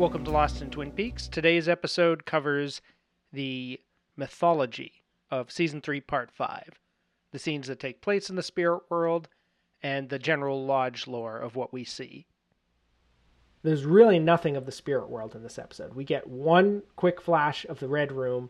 Welcome to Lost in Twin Peaks. Today's episode covers the mythology of season 3, part 5, the scenes that take place in the spirit world, and the general lodge lore of what we see. There's really nothing of the spirit world in this episode. We get one quick flash of the Red Room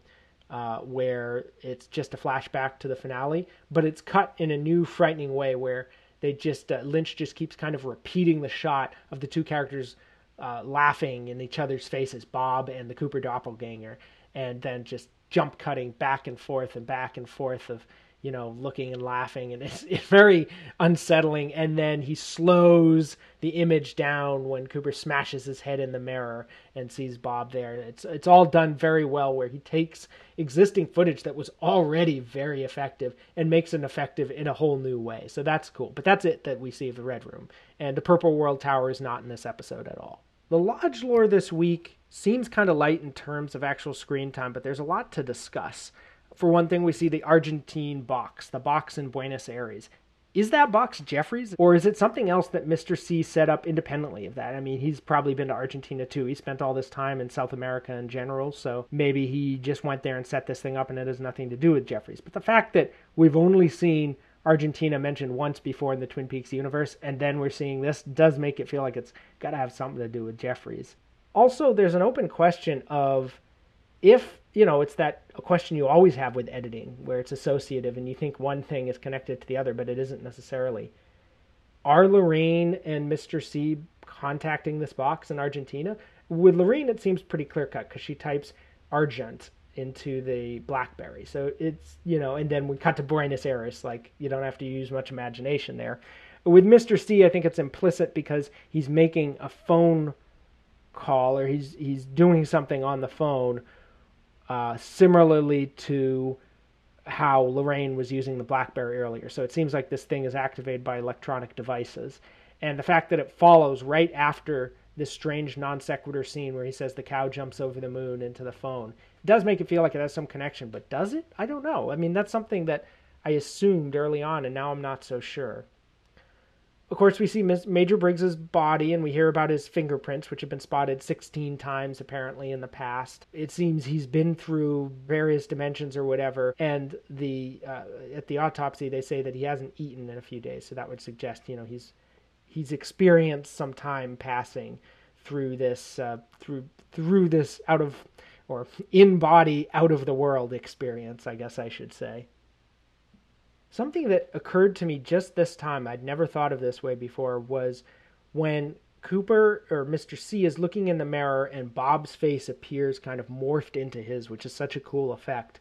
uh, where it's just a flashback to the finale, but it's cut in a new, frightening way where they just, uh, Lynch just keeps kind of repeating the shot of the two characters uh, laughing in each other's faces, Bob and the Cooper doppelganger, and then just jump cutting back and forth and back and forth of you know looking and laughing and it's, it's very unsettling. And then he slows the image down when Cooper smashes his head in the mirror and sees Bob there. It's it's all done very well where he takes existing footage that was already very effective and makes it effective in a whole new way. So that's cool. But that's it that we see of the red room. And the purple world tower is not in this episode at all the Lodge lore this week seems kind of light in terms of actual screen time, but there's a lot to discuss. For one thing, we see the Argentine box, the box in Buenos Aires. Is that box Jeffries, or is it something else that Mr. C set up independently of that? I mean, he's probably been to Argentina too. He spent all this time in South America in general, so maybe he just went there and set this thing up and it has nothing to do with Jeffries. But the fact that we've only seen Argentina mentioned once before in the Twin Peaks universe, and then we're seeing this. Does make it feel like it's got to have something to do with Jeffries. Also, there's an open question of if you know it's that a question you always have with editing where it's associative and you think one thing is connected to the other but it isn't necessarily. Are lorraine and mr c contacting this box in argentina? With lorraine it seems pretty clear cut because she types argent into the BlackBerry. So it's you know, and then we cut to Buenos Aires. Like you don't have to use much imagination there. With Mr. C, I think it's implicit because he's making a phone call or he's he's doing something on the phone, uh, similarly to how Lorraine was using the BlackBerry earlier. So it seems like this thing is activated by electronic devices, and the fact that it follows right after this strange non sequitur scene where he says the cow jumps over the moon into the phone does make it feel like it has some connection, but does it? I don't know. I mean, that's something that I assumed early on, and now I'm not so sure. Of course, we see Major Briggs's body, and we hear about his fingerprints, which have been spotted 16 times apparently in the past. It seems he's been through various dimensions or whatever. And the uh, at the autopsy, they say that he hasn't eaten in a few days, so that would suggest, you know, he's he's experienced some time passing through this uh, through through this out of or in body, out of the world experience, I guess I should say. Something that occurred to me just this time, I'd never thought of this way before, was when Cooper or Mr. C is looking in the mirror and Bob's face appears kind of morphed into his, which is such a cool effect.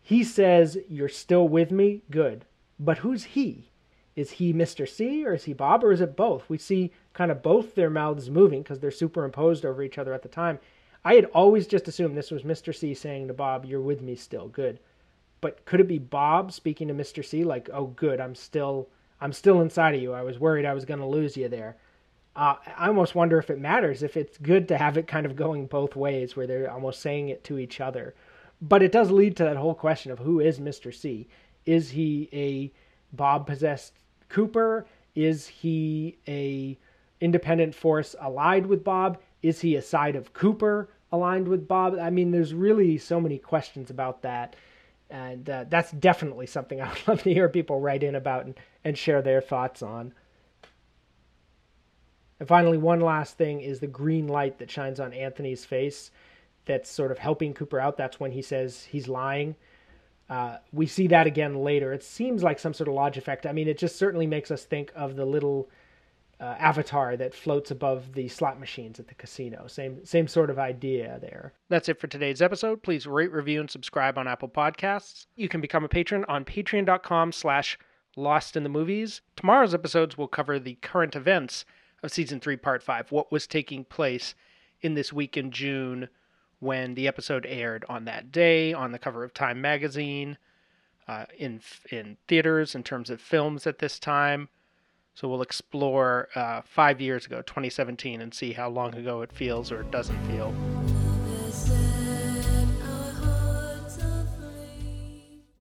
He says, You're still with me? Good. But who's he? Is he Mr. C or is he Bob or is it both? We see kind of both their mouths moving because they're superimposed over each other at the time. I had always just assumed this was Mr. C saying to Bob, You're with me still. Good. But could it be Bob speaking to Mr. C like, "Oh, good, I'm still, I'm still inside of you. I was worried I was going to lose you there." Uh, I almost wonder if it matters, if it's good to have it kind of going both ways, where they're almost saying it to each other. But it does lead to that whole question of who is Mr. C? Is he a Bob possessed Cooper? Is he a independent force allied with Bob? Is he a side of Cooper aligned with Bob? I mean, there's really so many questions about that. And uh, that's definitely something I would love to hear people write in about and, and share their thoughts on. And finally, one last thing is the green light that shines on Anthony's face that's sort of helping Cooper out. That's when he says he's lying. Uh, we see that again later. It seems like some sort of lodge effect. I mean, it just certainly makes us think of the little uh, avatar that floats above the slot machines at the casino. Same same sort of idea there. That's it for today's episode. Please rate, review, and subscribe on Apple Podcasts. You can become a patron on patreon.com slash lost in the movies. Tomorrow's episodes will cover the current events of season three, part five, what was taking place in this week in June when the episode aired on that day on the cover of Time magazine, uh, in in theaters in terms of films at this time. So we'll explore uh, five years ago, 2017, and see how long ago it feels or it doesn't feel.